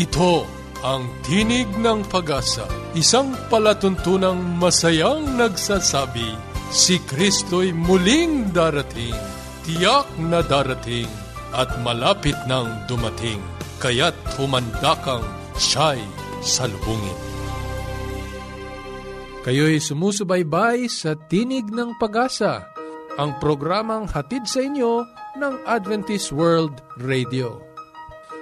Ito ang Tinig ng Pag-asa, isang palatuntunang masayang nagsasabi, si Kristo'y muling darating, tiyak na darating, at malapit nang dumating, kaya't humanda kang siya'y salubungin. Kayo'y sumusubaybay sa Tinig ng Pag-asa, ang programang hatid sa inyo ng Adventist World Radio.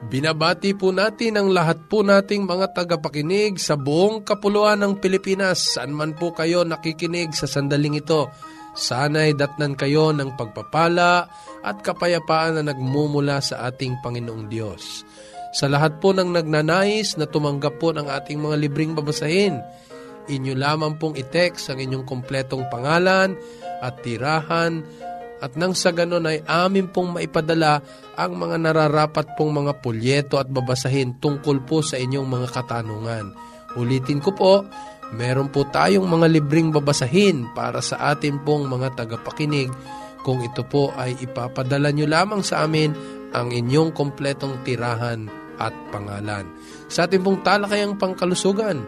Binabati po natin ang lahat po nating mga tagapakinig sa buong kapuluan ng Pilipinas. Saan man po kayo nakikinig sa sandaling ito Sana'y datnan kayo ng pagpapala at kapayapaan na nagmumula sa ating Panginoong Diyos. Sa lahat po ng nagnanais na tumanggap po ng ating mga libreng babasahin, inyo lamang pong i-text ang inyong kompletong pangalan at tirahan at nang sa ganon ay amin pong maipadala ang mga nararapat pong mga pulyeto at babasahin tungkol po sa inyong mga katanungan. Ulitin ko po, meron po tayong mga libreng babasahin para sa atin pong mga tagapakinig. Kung ito po ay ipapadala nyo lamang sa amin ang inyong kompletong tirahan at pangalan. Sa ating pong talakayang pangkalusugan,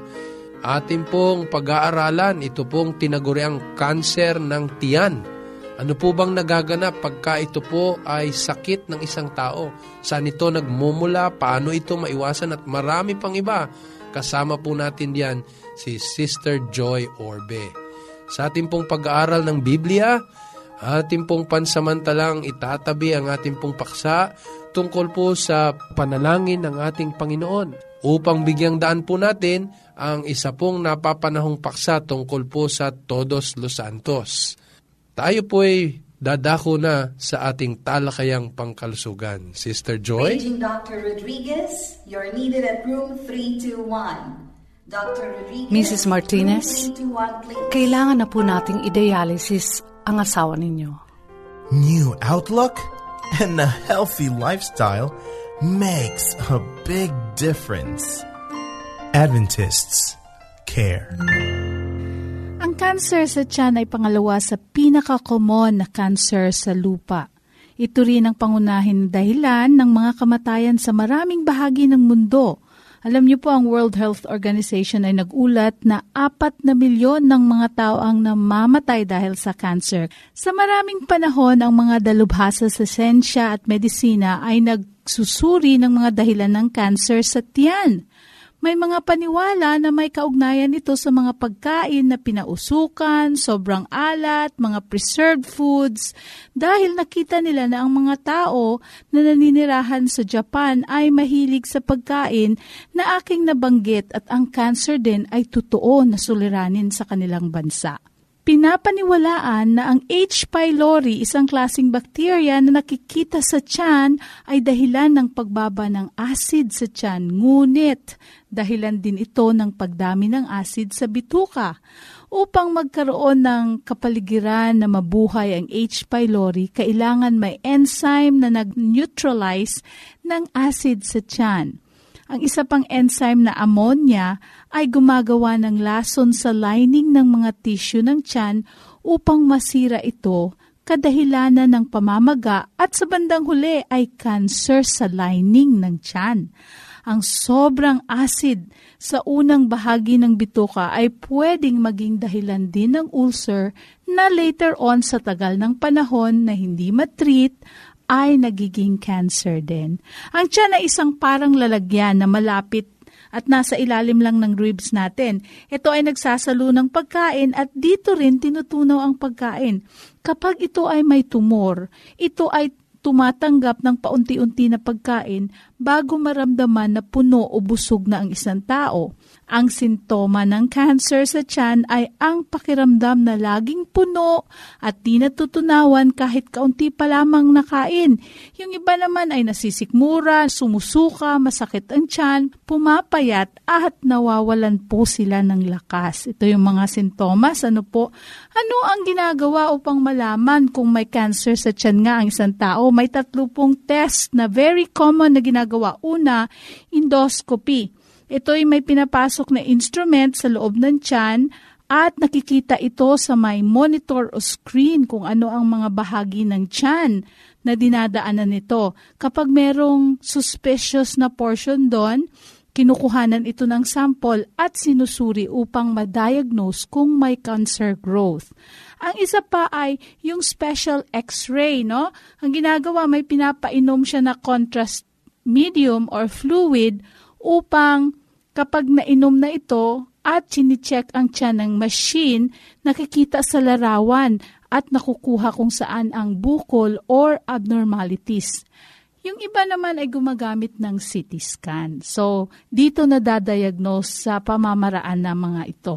ating pong pag-aaralan, ito pong tinaguriang kanser ng tiyan. Ano po bang nagaganap pagka ito po ay sakit ng isang tao? Saan ito nagmumula? Paano ito maiwasan? At marami pang iba. Kasama po natin diyan si Sister Joy Orbe. Sa ating pong pag-aaral ng Biblia, ating pong pansamantalang itatabi ang ating pong paksa tungkol po sa panalangin ng ating Panginoon upang bigyang daan po natin ang isa pong napapanahong paksa tungkol po sa Todos los Santos. Tayo po ay dadako na sa ating talakayang pangkalusugan. Sister Joy? Paging Dr. Rodriguez, you're needed at room 321. Mrs. Martinez, kailangan na po nating i-dialysis ang asawa ninyo. New outlook and a healthy lifestyle makes a big difference. Adventists care. Ang cancer sa tiyan ay pangalawa sa pinaka-common na cancer sa lupa. Ito rin ang pangunahin dahilan ng mga kamatayan sa maraming bahagi ng mundo – alam niyo po ang World Health Organization ay nagulat na apat na milyon ng mga tao ang namamatay dahil sa cancer. Sa maraming panahon, ang mga dalubhasa sa sensya at medisina ay nagsusuri ng mga dahilan ng cancer sa tiyan. May mga paniwala na may kaugnayan ito sa mga pagkain na pinausukan, sobrang alat, mga preserved foods, dahil nakita nila na ang mga tao na naninirahan sa Japan ay mahilig sa pagkain na aking nabanggit at ang cancer din ay totoo na suliranin sa kanilang bansa. Pinapaniwalaan na ang H. pylori, isang klasing bakterya na nakikita sa tiyan, ay dahilan ng pagbaba ng acid sa tiyan. Ngunit, dahilan din ito ng pagdami ng acid sa bituka. Upang magkaroon ng kapaligiran na mabuhay ang H. pylori, kailangan may enzyme na nag-neutralize ng acid sa tiyan. Ang isa pang enzyme na ammonia ay gumagawa ng lason sa lining ng mga tissue ng tiyan upang masira ito kadahilanan ng pamamaga at sa bandang huli ay cancer sa lining ng tiyan. Ang sobrang acid sa unang bahagi ng bituka ay pwedeng maging dahilan din ng ulcer na later on sa tagal ng panahon na hindi matreat ay nagiging cancer din. Ang tiyan ay isang parang lalagyan na malapit at nasa ilalim lang ng ribs natin. Ito ay nagsasalo ng pagkain at dito rin tinutunaw ang pagkain. Kapag ito ay may tumor, ito ay tumatanggap ng paunti-unti na pagkain bago maramdaman na puno o busog na ang isang tao. Ang sintoma ng cancer sa tiyan ay ang pakiramdam na laging puno at di natutunawan kahit kaunti pa lamang nakain. Yung iba naman ay nasisikmura, sumusuka, masakit ang tiyan, pumapayat at nawawalan po sila ng lakas. Ito yung mga sintomas. Ano po? Ano ang ginagawa upang malaman kung may cancer sa tiyan nga ang isang tao? May tatlo pong test na very common na ginagawa. Una, endoscopy ito ay may pinapasok na instrument sa loob ng tiyan at nakikita ito sa may monitor o screen kung ano ang mga bahagi ng tiyan na dinadaanan nito. Kapag merong suspicious na portion doon, kinukuhanan ito ng sample at sinusuri upang ma-diagnose kung may cancer growth. Ang isa pa ay yung special x-ray, no? Ang ginagawa may pinapainom siya na contrast medium or fluid upang Kapag nainom na ito at chinicheck ang tiyan ng machine, nakikita sa larawan at nakukuha kung saan ang bukol or abnormalities. Yung iba naman ay gumagamit ng CT scan. So, dito na dadayagnos sa pamamaraan ng mga ito.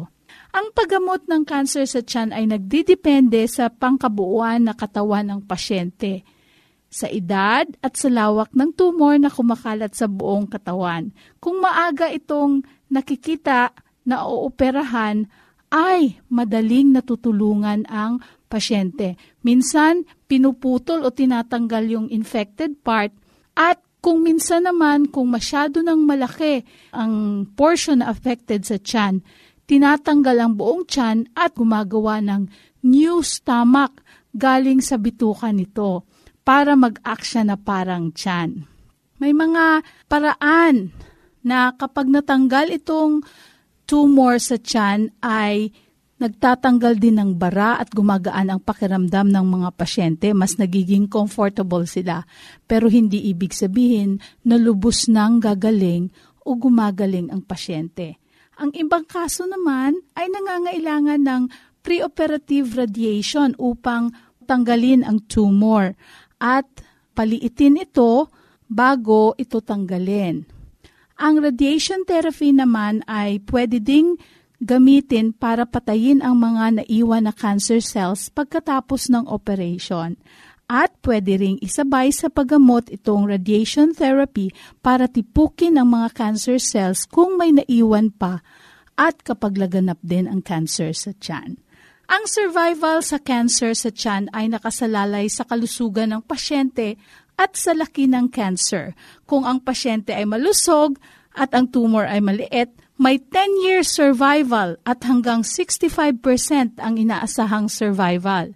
Ang paggamot ng cancer sa tiyan ay nagdidepende sa pangkabuuan na katawan ng pasyente sa edad at sa lawak ng tumor na kumakalat sa buong katawan. Kung maaga itong nakikita na ooperahan, ay madaling natutulungan ang pasyente. Minsan, pinuputol o tinatanggal yung infected part at kung minsan naman, kung masyado ng malaki ang portion affected sa tiyan, tinatanggal ang buong tiyan at gumagawa ng new stomach galing sa bituka nito para mag-action na parang tiyan. May mga paraan na kapag natanggal itong tumor sa tiyan ay nagtatanggal din ng bara at gumagaan ang pakiramdam ng mga pasyente, mas nagiging comfortable sila. Pero hindi ibig sabihin na lubos nang gagaling o gumagaling ang pasyente. Ang ibang kaso naman ay nangangailangan ng preoperative radiation upang tanggalin ang tumor at paliitin ito bago ito tanggalin. Ang radiation therapy naman ay pwede ding gamitin para patayin ang mga naiwan na cancer cells pagkatapos ng operation. At pwede ring isabay sa paggamot itong radiation therapy para tipukin ang mga cancer cells kung may naiwan pa at kapag laganap din ang cancer sa tiyan. Ang survival sa cancer sa tiyan ay nakasalalay sa kalusugan ng pasyente at sa laki ng cancer. Kung ang pasyente ay malusog at ang tumor ay maliit, may 10-year survival at hanggang 65% ang inaasahang survival.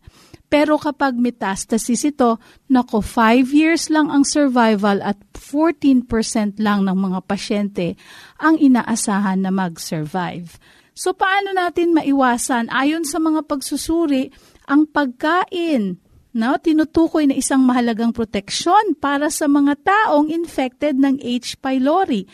Pero kapag metastasis ito, nako 5 years lang ang survival at 14% lang ng mga pasyente ang inaasahan na mag-survive. So paano natin maiwasan ayon sa mga pagsusuri ang pagkain no, tinutukoy na isang mahalagang proteksyon para sa mga taong infected ng H. pylori.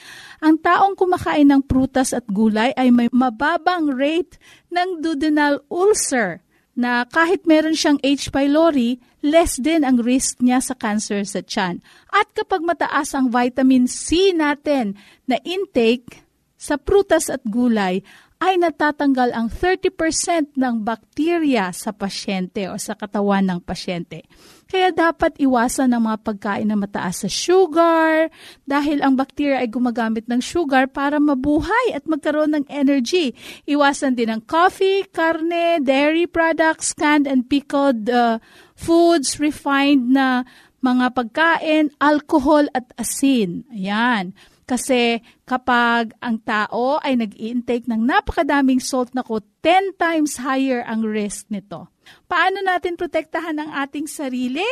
Ang taong kumakain ng prutas at gulay ay may mababang rate ng duodenal ulcer na kahit meron siyang H. pylori, less din ang risk niya sa cancer sa tiyan. At kapag mataas ang vitamin C natin na intake sa prutas at gulay, ay natatanggal ang 30% ng bakterya sa pasyente o sa katawan ng pasyente. Kaya dapat iwasan ang mga pagkain na mataas sa sugar dahil ang bakterya ay gumagamit ng sugar para mabuhay at magkaroon ng energy. Iwasan din ang coffee, karne, dairy products, canned and pickled uh, foods, refined na mga pagkain, alcohol at asin. Ayan. Kasi kapag ang tao ay nag-intake ng napakadaming salt na ko, 10 times higher ang risk nito. Paano natin protektahan ang ating sarili?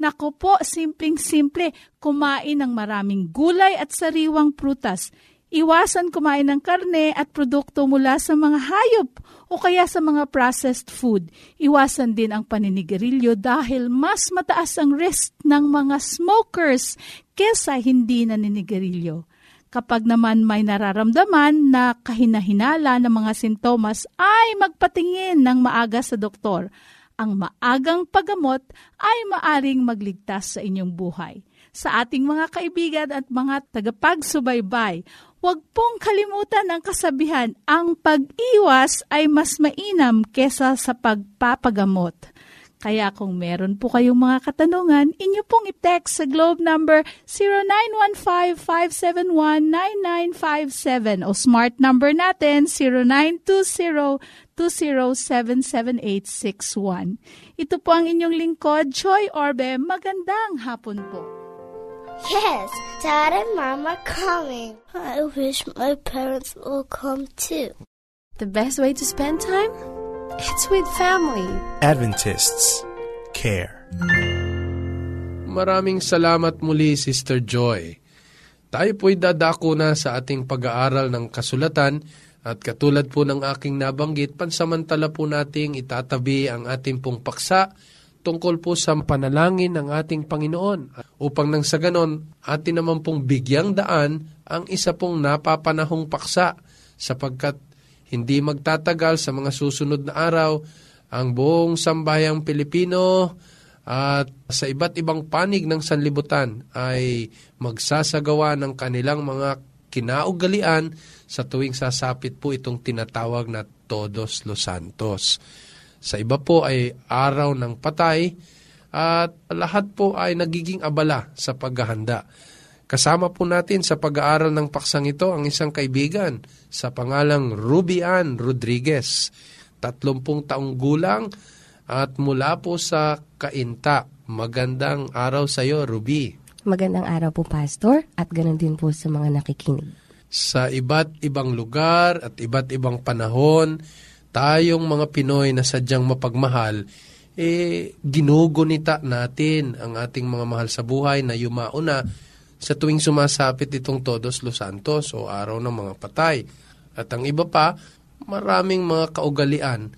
Nako po, simpleng-simple, kumain ng maraming gulay at sariwang prutas. Iwasan kumain ng karne at produkto mula sa mga hayop o kaya sa mga processed food. Iwasan din ang paninigarilyo dahil mas mataas ang risk ng mga smokers kesa hindi naninigarilyo. Kapag naman may nararamdaman na kahinahinala ng mga sintomas ay magpatingin ng maaga sa doktor. ang maagang paggamot ay maaring magligtas sa inyong buhay. Sa ating mga kaibigan at mga tagapagsubaybay, huwag pong kalimutan ang kasabihan, ang pag-iwas ay mas mainam kesa sa pagpapagamot. Kaya kung meron po kayong mga katanungan, inyo pong i-text sa globe number 0915-571-9957 o smart number natin 0920-2077861. Ito po ang inyong lingkod, Joy Orbe. Magandang hapon po. Yes, Dad and Mom are coming. I wish my parents will come too. The best way to spend time? It's with family. Adventists care. Maraming salamat muli, Sister Joy. Tayo po'y dadako na sa ating pag-aaral ng kasulatan at katulad po ng aking nabanggit, pansamantala po nating itatabi ang ating pong paksa tungkol po sa panalangin ng ating Panginoon upang nang sa ganon atin naman pong bigyang daan ang isa pong napapanahong paksa sapagkat hindi magtatagal sa mga susunod na araw ang buong sambayang Pilipino at sa iba't ibang panig ng sanlibutan ay magsasagawa ng kanilang mga kinaugalian sa tuwing sasapit po itong tinatawag na Todos Los Santos. Sa iba po ay araw ng patay at lahat po ay nagiging abala sa paghahanda. Kasama po natin sa pag-aaral ng paksang ito ang isang kaibigan sa pangalang Ruby Ann Rodriguez. Tatlumpung taong gulang at mula po sa Kainta. Magandang araw sa iyo, Ruby. Magandang araw po, Pastor, at ganoon din po sa mga nakikinig. Sa iba't ibang lugar at iba't ibang panahon, tayong mga Pinoy na sadyang mapagmahal, eh, ginugunita natin ang ating mga mahal sa buhay na yumauna sa tuwing sumasapit itong Todos Los Santos o Araw ng Mga Patay. At ang iba pa, maraming mga kaugalian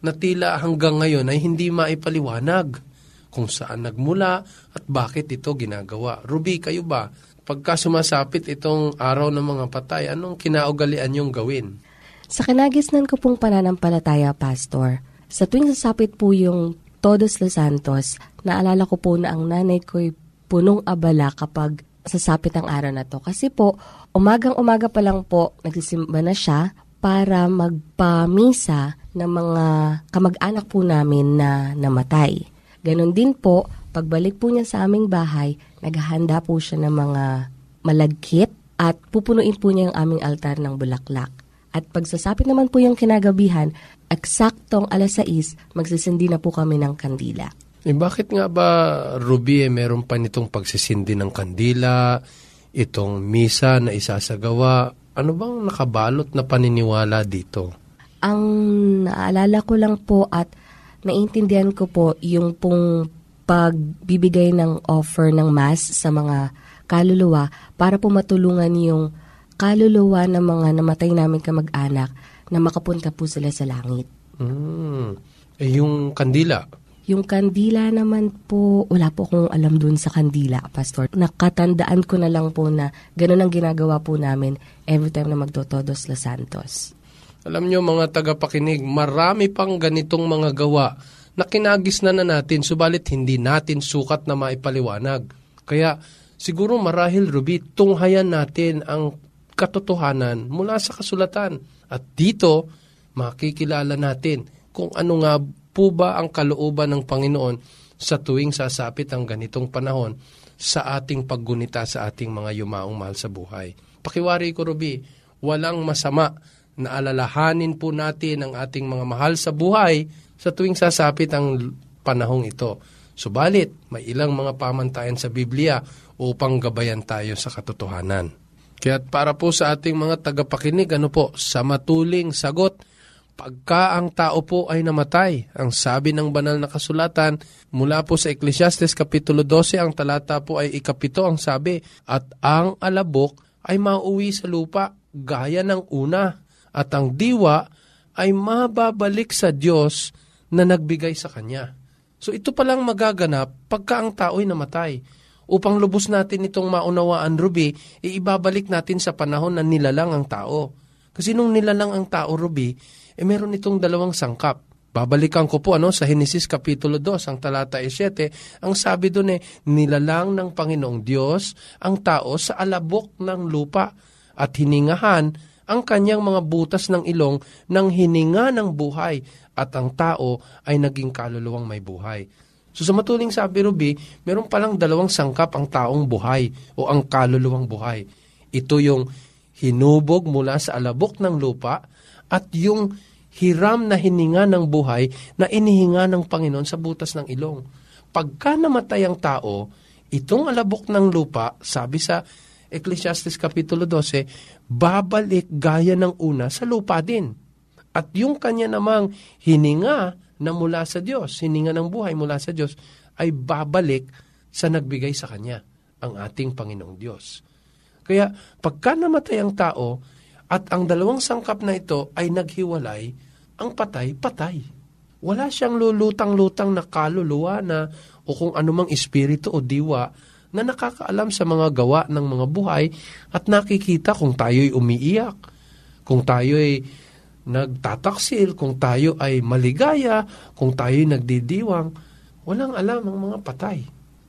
na tila hanggang ngayon ay hindi maipaliwanag kung saan nagmula at bakit ito ginagawa. Ruby, kayo ba? Pagka sumasapit itong araw ng mga patay, anong kinaugalian yung gawin? Sa kinagisnan ko pong pananampalataya, Pastor, sa tuwing sasapit po yung Todos Los Santos, naalala ko po na ang nanay ko'y punong abala kapag sasapit ang araw na to. Kasi po, umagang-umaga pa lang po, nagsisimba na siya para magpamisa ng mga kamag-anak po namin na namatay. Ganon din po, pagbalik po niya sa aming bahay, naghahanda po siya ng mga malagkit at pupunuin po niya yung aming altar ng bulaklak. At pagsasapit naman po yung kinagabihan, eksaktong alas 6, magsisindi na po kami ng kandila. Eh, bakit nga ba, Ruby, eh, meron pa nitong pagsisindi ng kandila, itong misa na isasagawa? Ano bang nakabalot na paniniwala dito? Ang naalala ko lang po at naintindihan ko po yung pong pagbibigay ng offer ng mass sa mga kaluluwa para po matulungan yung kaluluwa ng mga namatay namin kamag-anak na makapunta po sila sa langit. Mm. Eh, yung kandila? Yung kandila naman po, wala po akong alam dun sa kandila, Pastor. Nakatandaan ko na lang po na ganun ang ginagawa po namin every time na magtotodos Los Santos. Alam nyo mga tagapakinig, marami pang ganitong mga gawa na kinagis na na natin, subalit hindi natin sukat na maipaliwanag. Kaya siguro marahil, Ruby, tunghayan natin ang katotohanan mula sa kasulatan. At dito, makikilala natin kung ano nga po ba ang kalooban ng Panginoon sa tuwing sasapit ang ganitong panahon sa ating paggunita sa ating mga yumaong mahal sa buhay. Pakiwari ko, Ruby, walang masama na alalahanin po natin ang ating mga mahal sa buhay sa tuwing sasapit ang panahong ito. Subalit, may ilang mga pamantayan sa Biblia upang gabayan tayo sa katotohanan. Kaya para po sa ating mga tagapakinig, ano po, sa matuling sagot, pagka ang tao po ay namatay, ang sabi ng banal na kasulatan, mula po sa Ecclesiastes Kapitulo 12, ang talata po ay ikapito ang sabi, at ang alabok ay mauwi sa lupa, gaya ng una, at ang diwa ay mababalik sa Diyos na nagbigay sa Kanya. So ito palang magaganap pagka ang tao ay namatay upang lubos natin itong maunawaan, Ruby, iibabalik natin sa panahon na nilalang ang tao. Kasi nung nilalang ang tao, Ruby, eh meron itong dalawang sangkap. Babalikan ko po ano sa Henesis Kapitulo 2, ang talata 7, ang sabi doon eh, nilalang ng Panginoong Diyos ang tao sa alabok ng lupa at hiningahan ang kanyang mga butas ng ilong ng hininga ng buhay at ang tao ay naging kaluluwang may buhay. So sa matuling sabi Ruby, meron palang dalawang sangkap ang taong buhay o ang kaluluwang buhay. Ito yung hinubog mula sa alabok ng lupa at yung hiram na hininga ng buhay na inihinga ng Panginoon sa butas ng ilong. Pagka namatay ang tao, itong alabok ng lupa, sabi sa Ecclesiastes Kapitulo 12, babalik gaya ng una sa lupa din. At yung kanya namang hininga na mula sa Diyos, hininga ng buhay mula sa Diyos, ay babalik sa nagbigay sa kanya, ang ating Panginoong Diyos. Kaya pagka namatay ang tao, at ang dalawang sangkap na ito ay naghiwalay, ang patay, patay. Wala siyang lulutang-lutang na kaluluwa na o kung anumang espiritu o diwa na nakakaalam sa mga gawa ng mga buhay at nakikita kung tayo'y umiiyak, kung tayo'y nagtataksil, kung tayo ay maligaya, kung tayo'y nagdidiwang. Walang alam ang mga patay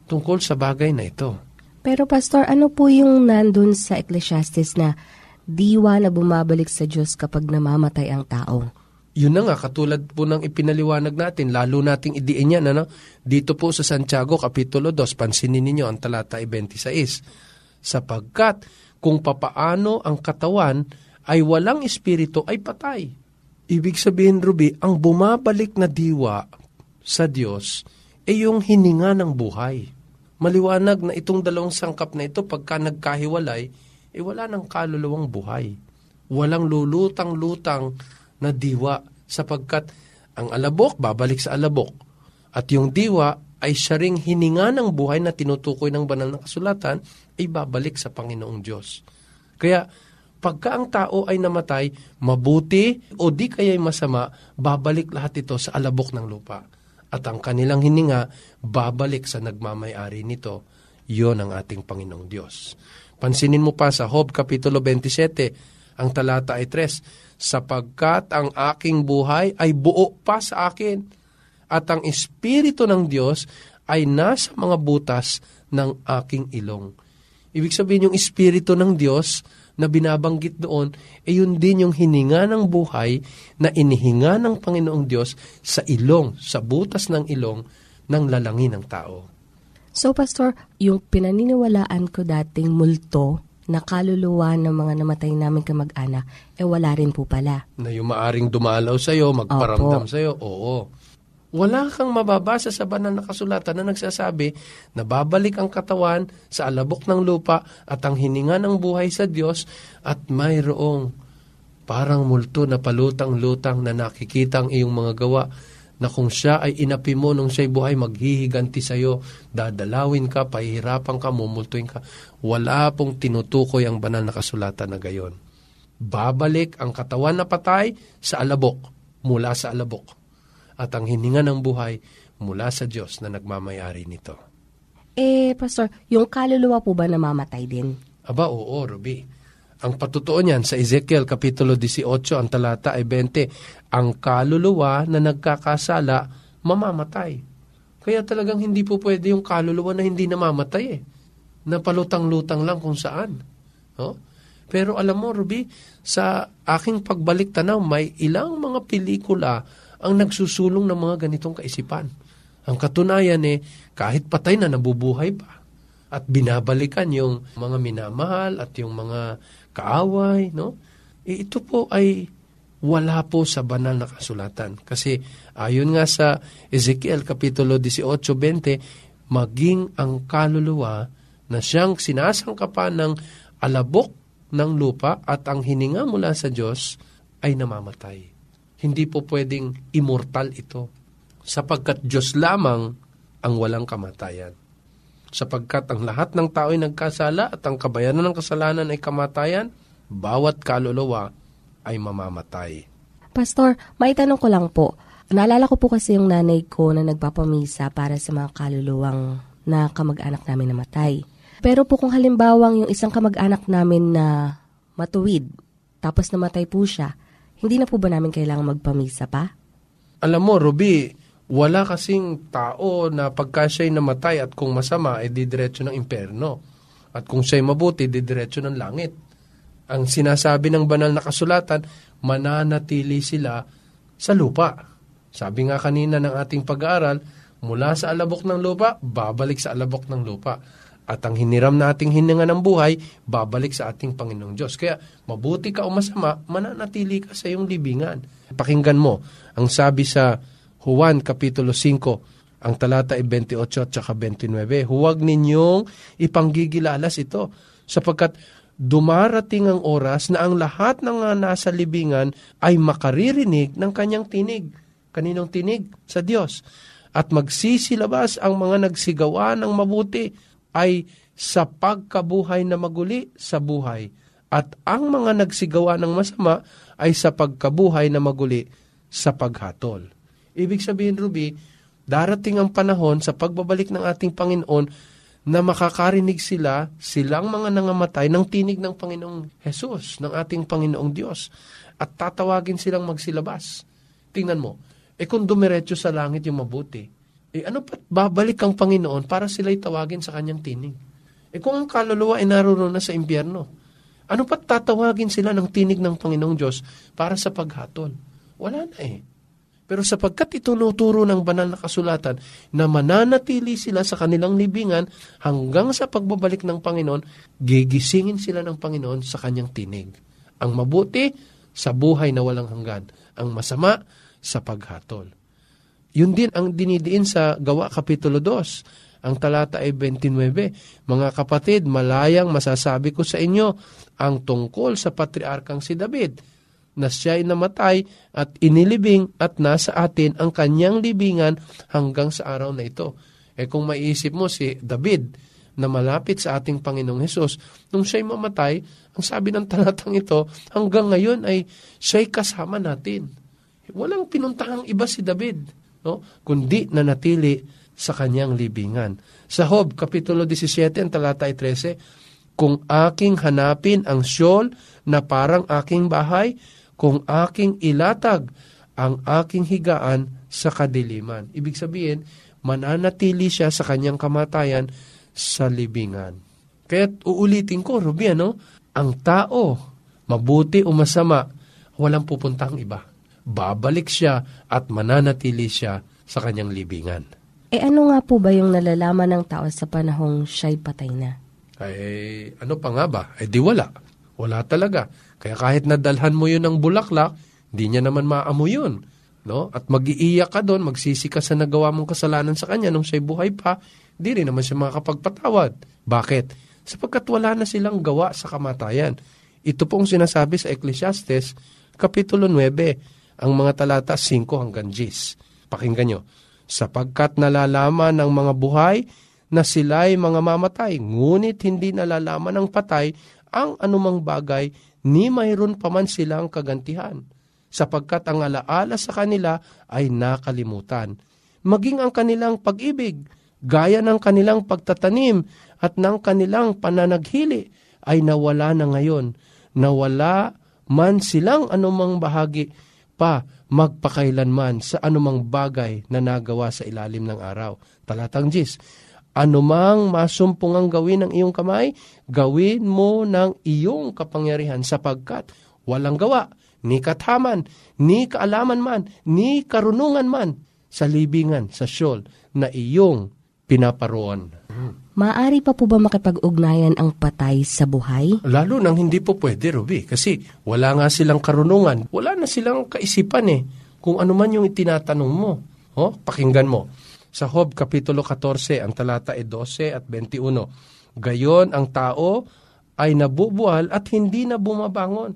tungkol sa bagay na ito. Pero Pastor, ano po yung nandun sa Ecclesiastes na diwa na bumabalik sa Diyos kapag namamatay ang tao? Yun na nga, katulad po ng ipinaliwanag natin, lalo nating idiin yan, ano? Dito po sa Santiago, Kapitulo 2, pansinin ninyo ang talata 26. Sapagkat kung papaano ang katawan ay walang espiritu ay patay. Ibig sabihin, Ruby, ang bumabalik na diwa sa Diyos ay yung hininga ng buhay. Maliwanag na itong dalawang sangkap na ito, pagka nagkahiwalay, eh wala ng kaluluwang buhay. Walang lulutang-lutang na diwa sapagkat ang alabok babalik sa alabok at yung diwa ay siya ring hininga ng buhay na tinutukoy ng banal na kasulatan ay babalik sa Panginoong Diyos. Kaya pagka ang tao ay namatay, mabuti o di kaya'y masama, babalik lahat ito sa alabok ng lupa. At ang kanilang hininga, babalik sa nagmamayari nito. Yon ang ating Panginoong Diyos. Pansinin mo pa sa Job Kapitulo 27, ang talata ay 3, sapagkat ang aking buhay ay buo pa sa akin at ang Espiritu ng Diyos ay nasa mga butas ng aking ilong. Ibig sabihin yung Espiritu ng Diyos na binabanggit doon, ay eh yun din yung hininga ng buhay na inihinga ng Panginoong Diyos sa ilong, sa butas ng ilong ng lalangin ng tao. So, Pastor, yung pinaniniwalaan ko dating multo, na kaluluwa ng mga namatay namin kamag-anak, eh wala rin po pala. Na yung maaring dumalaw sa'yo, magparamdam Opo. sa'yo, oo. Wala kang mababasa sa banal na kasulatan na nagsasabi na babalik ang katawan sa alabok ng lupa at ang hininga ng buhay sa Diyos at mayroong parang multo na palutang-lutang na nakikita ang iyong mga gawa na kung siya ay inapi mo nung siya'y buhay, maghihiganti sa'yo, dadalawin ka, pahihirapan ka, mumultuin ka. Wala pong tinutukoy ang banal na kasulatan na gayon. Babalik ang katawan na patay sa alabok, mula sa alabok. At ang hininga ng buhay mula sa Diyos na nagmamayari nito. Eh, Pastor, yung kaluluwa po ba namamatay din? Aba, oo, Ruby. Ang patutuo niyan sa Ezekiel Kapitulo 18, ang talata ay 20, ang kaluluwa na nagkakasala, mamamatay. Kaya talagang hindi po pwede yung kaluluwa na hindi namamatay eh. Napalutang-lutang lang kung saan. No? Pero alam mo, Ruby, sa aking pagbalik tanaw, may ilang mga pelikula ang nagsusulong ng mga ganitong kaisipan. Ang katunayan eh, kahit patay na nabubuhay pa at binabalikan yung mga minamahal at yung mga kaaway, no? E ito po ay wala po sa banal na kasulatan. Kasi ayon nga sa Ezekiel Kapitulo 18.20, maging ang kaluluwa na siyang sinasangkapan ng alabok ng lupa at ang hininga mula sa Diyos ay namamatay. Hindi po pwedeng immortal ito sapagkat Diyos lamang ang walang kamatayan sapagkat ang lahat ng tao ay nagkasala at ang kabayanan ng kasalanan ay kamatayan, bawat kaluluwa ay mamamatay. Pastor, may tanong ko lang po. Naalala ko po kasi yung nanay ko na nagpapamisa para sa mga kaluluwang na kamag-anak namin namatay. Pero po kung halimbawang yung isang kamag-anak namin na matuwid, tapos namatay po siya, hindi na po ba namin kailangang magpamisa pa? Alam mo, Ruby, wala kasing tao na pagka siya'y namatay at kung masama, ay didiretso ng imperno. At kung siya'y mabuti, didiretso ng langit. Ang sinasabi ng banal na kasulatan, mananatili sila sa lupa. Sabi nga kanina ng ating pag-aaral, mula sa alabok ng lupa, babalik sa alabok ng lupa. At ang hiniram nating hininga ng buhay, babalik sa ating Panginoong Diyos. Kaya mabuti ka o masama, mananatili ka sa iyong libingan. Pakinggan mo, ang sabi sa Juan Kapitulo 5, ang talata ay 28 at 29, huwag ninyong ipanggigilalas ito, sapagkat dumarating ang oras na ang lahat ng nasa libingan ay makaririnig ng kanyang tinig. Kaninong tinig? Sa Diyos. At magsisilabas ang mga nagsigawa ng mabuti ay sa pagkabuhay na maguli sa buhay. At ang mga nagsigawa ng masama ay sa pagkabuhay na maguli sa paghatol. Ibig sabihin, Ruby, darating ang panahon sa pagbabalik ng ating Panginoon na makakarinig sila, silang mga nangamatay ng tinig ng Panginoong Jesus, ng ating Panginoong Diyos. At tatawagin silang magsilabas. Tingnan mo, eh kung dumiretso sa langit yung mabuti, eh ano pat babalik ang Panginoon para sila'y tawagin sa kanyang tinig? Eh kung ang kaluluwa ay naroon na sa impyerno, ano pat tatawagin sila ng tinig ng Panginoong Diyos para sa paghatol? Wala na eh. Pero sapagkat itunuturo ng banal na kasulatan na mananatili sila sa kanilang libingan hanggang sa pagbabalik ng Panginoon, gigisingin sila ng Panginoon sa kanyang tinig. Ang mabuti, sa buhay na walang hanggan. Ang masama, sa paghatol. Yun din ang dinidiin sa Gawa Kapitulo 2. Ang talata ay 29. Mga kapatid, malayang masasabi ko sa inyo ang tungkol sa patriarkang si David na siya'y namatay at inilibing at nasa atin ang kanyang libingan hanggang sa araw na ito. Eh kung maiisip mo si David na malapit sa ating Panginoong Hesus, nung siya'y mamatay, ang sabi ng talatang ito, hanggang ngayon ay siya'y kasama natin. Walang pinuntahang iba si David, no? kundi nanatili sa kanyang libingan. Sa Hob, Kapitulo 17, ang talata 13, Kung aking hanapin ang siyol na parang aking bahay, kung aking ilatag ang aking higaan sa kadiliman. Ibig sabihin, mananatili siya sa kanyang kamatayan sa libingan. Kaya uulitin ko, Ruby, ano? Ang tao, mabuti o masama, walang pupuntang iba. Babalik siya at mananatili siya sa kanyang libingan. Eh ano nga po ba yung nalalaman ng tao sa panahong siya'y patay na? Ay, ano pa nga ba? Eh di wala. Wala talaga. Kaya kahit nadalhan mo yun ng bulaklak, di niya naman maamoy yun. No? At mag-iiyak ka doon, magsisi ka sa nagawa mong kasalanan sa kanya nung siya'y buhay pa, di rin naman siya makakapagpatawad. Bakit? Sapagkat wala na silang gawa sa kamatayan. Ito pong sinasabi sa Ecclesiastes, Kapitulo 9, ang mga talata 5 hanggang 10. Pakinggan nyo. Sapagkat nalalaman ng mga buhay na sila'y mga mamatay, ngunit hindi nalalaman ng patay ang anumang bagay ni mayroon pa man silang kagantihan, sapagkat ang alaala sa kanila ay nakalimutan. Maging ang kanilang pag-ibig, gaya ng kanilang pagtatanim at ng kanilang pananaghili, ay nawala na ngayon. Nawala man silang anumang bahagi pa magpakailanman sa anumang bagay na nagawa sa ilalim ng araw. Talatang 10. Anumang masumpong ang gawin ng iyong kamay, gawin mo ng iyong kapangyarihan sapagkat walang gawa, ni kathaman, ni kaalaman man, ni karunungan man sa libingan, sa syol na iyong pinaparoon. Maari pa po ba makipag-ugnayan ang patay sa buhay? Lalo nang hindi po pwede, Ruby, kasi wala nga silang karunungan, wala na silang kaisipan eh, kung ano man yung itinatanong mo. Oh, pakinggan mo. Sa Hob Kapitulo 14, ang talata ay 12 at 21. Gayon ang tao ay nabubuhal at hindi na bumabangon.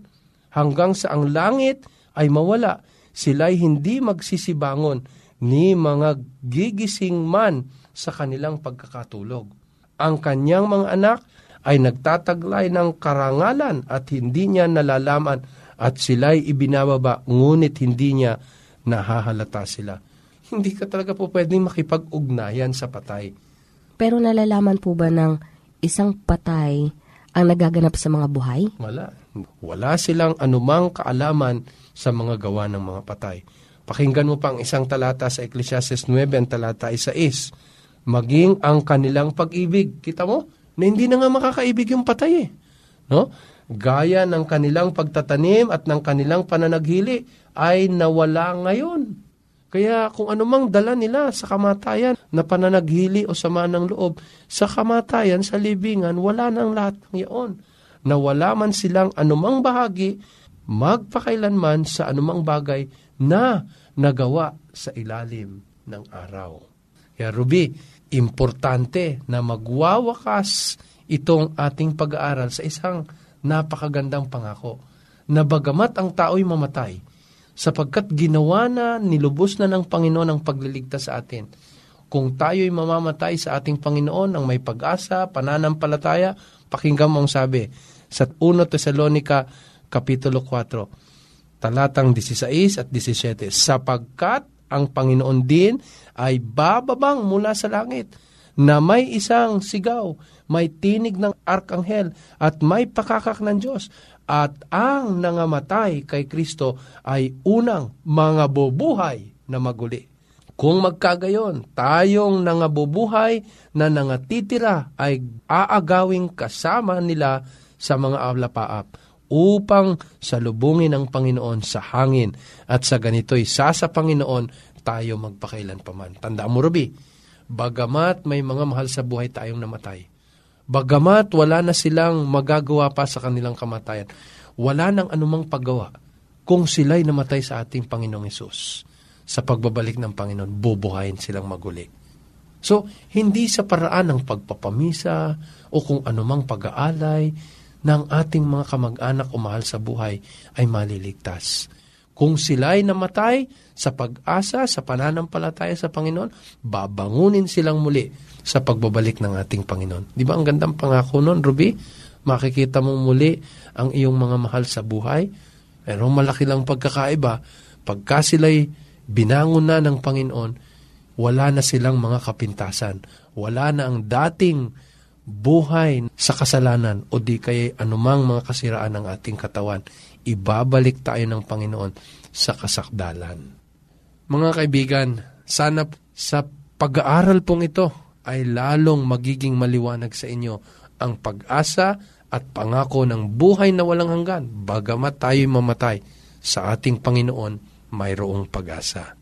Hanggang sa ang langit ay mawala, sila'y hindi magsisibangon, ni mga gigising man sa kanilang pagkakatulog ang kanyang mga anak ay nagtataglay ng karangalan at hindi niya nalalaman at sila'y ibinababa ngunit hindi niya nahahalata sila. Hindi ka talaga po pwedeng makipag-ugnayan sa patay. Pero nalalaman po ba ng isang patay ang nagaganap sa mga buhay? Wala. Wala silang anumang kaalaman sa mga gawa ng mga patay. Pakinggan mo pa ang isang talata sa Ecclesiastes 9, ang talata 6. Maging ang kanilang pag-ibig. Kita mo? Na hindi na nga makakaibig yung patay eh. No? Gaya ng kanilang pagtatanim at ng kanilang pananaghili ay nawala ngayon. Kaya kung anumang dala nila sa kamatayan na pananaghili o sama ng loob, sa kamatayan, sa libingan, wala nang lahat ng iyon. Nawala man silang anumang bahagi, magpakailanman sa anumang bagay na nagawa sa ilalim ng araw. Kaya Ruby, importante na magwawakas itong ating pag-aaral sa isang napakagandang pangako na bagamat ang tao'y mamatay, sapagkat ginawa na, nilubos na ng Panginoon ang pagliligtas sa atin. Kung tayo'y mamamatay sa ating Panginoon ang may pag-asa, pananampalataya, pakinggan mo ang sabi sa 1 Tesalonica Kapitulo 4, talatang 16 at 17, sapagkat ang Panginoon din ay bababang mula sa langit na may isang sigaw, may tinig ng arkanghel at may pakakak ng Diyos at ang nangamatay kay Kristo ay unang mga bubuhay na maguli. Kung magkagayon, tayong nangabubuhay na nangatitira ay aagawing kasama nila sa mga awlapaap upang salubungin ang Panginoon sa hangin at sa ganito'y sa sa Panginoon tayo magpakailan paman. Tandaan mo, Ruby, bagamat may mga mahal sa buhay tayong namatay, Bagamat wala na silang magagawa pa sa kanilang kamatayan, wala nang anumang paggawa kung sila'y namatay sa ating Panginoong Yesus. Sa pagbabalik ng Panginoon, bubuhayin silang maguli. So, hindi sa paraan ng pagpapamisa o kung anumang pag-aalay ng ating mga kamag-anak o mahal sa buhay ay maliligtas. Kung sila'y namatay sa pag-asa, sa pananampalataya sa Panginoon, babangunin silang muli sa pagbabalik ng ating Panginoon. Di ba ang gandang pangako nun, Ruby? Makikita mo muli ang iyong mga mahal sa buhay. Pero malaki lang pagkakaiba. Pagka sila'y binangon na ng Panginoon, wala na silang mga kapintasan. Wala na ang dating buhay sa kasalanan o di kaya anumang mga kasiraan ng ating katawan. Ibabalik tayo ng Panginoon sa kasakdalan. Mga kaibigan, sana sa pag-aaral pong ito, ay lalong magiging maliwanag sa inyo ang pag-asa at pangako ng buhay na walang hanggan, bagamat tayo'y mamatay sa ating Panginoon, mayroong pag-asa.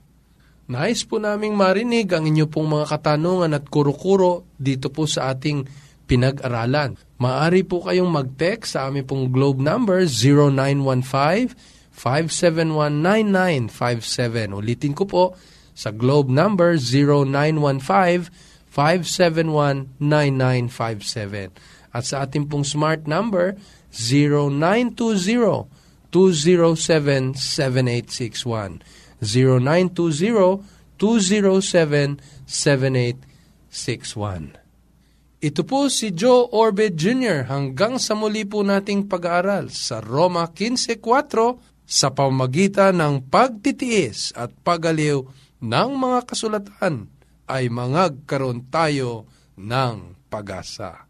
Nais po naming marinig ang inyo pong mga katanungan at kuro-kuro dito po sa ating pinag-aralan. Maari po kayong mag-text sa aming pong globe number 0915-571-9957. Ulitin ko po sa globe number 0915 0917-571-9957. At sa ating pong smart number, 0920-207-7861. 0920-207-7861. Ito po si Joe Orbit Jr. hanggang sa muli po nating pag-aaral sa Roma 15.4 sa pamagitan ng pagtitiis at pagaliw ng mga kasulatan ay mangagkaroon tayo ng pag-asa.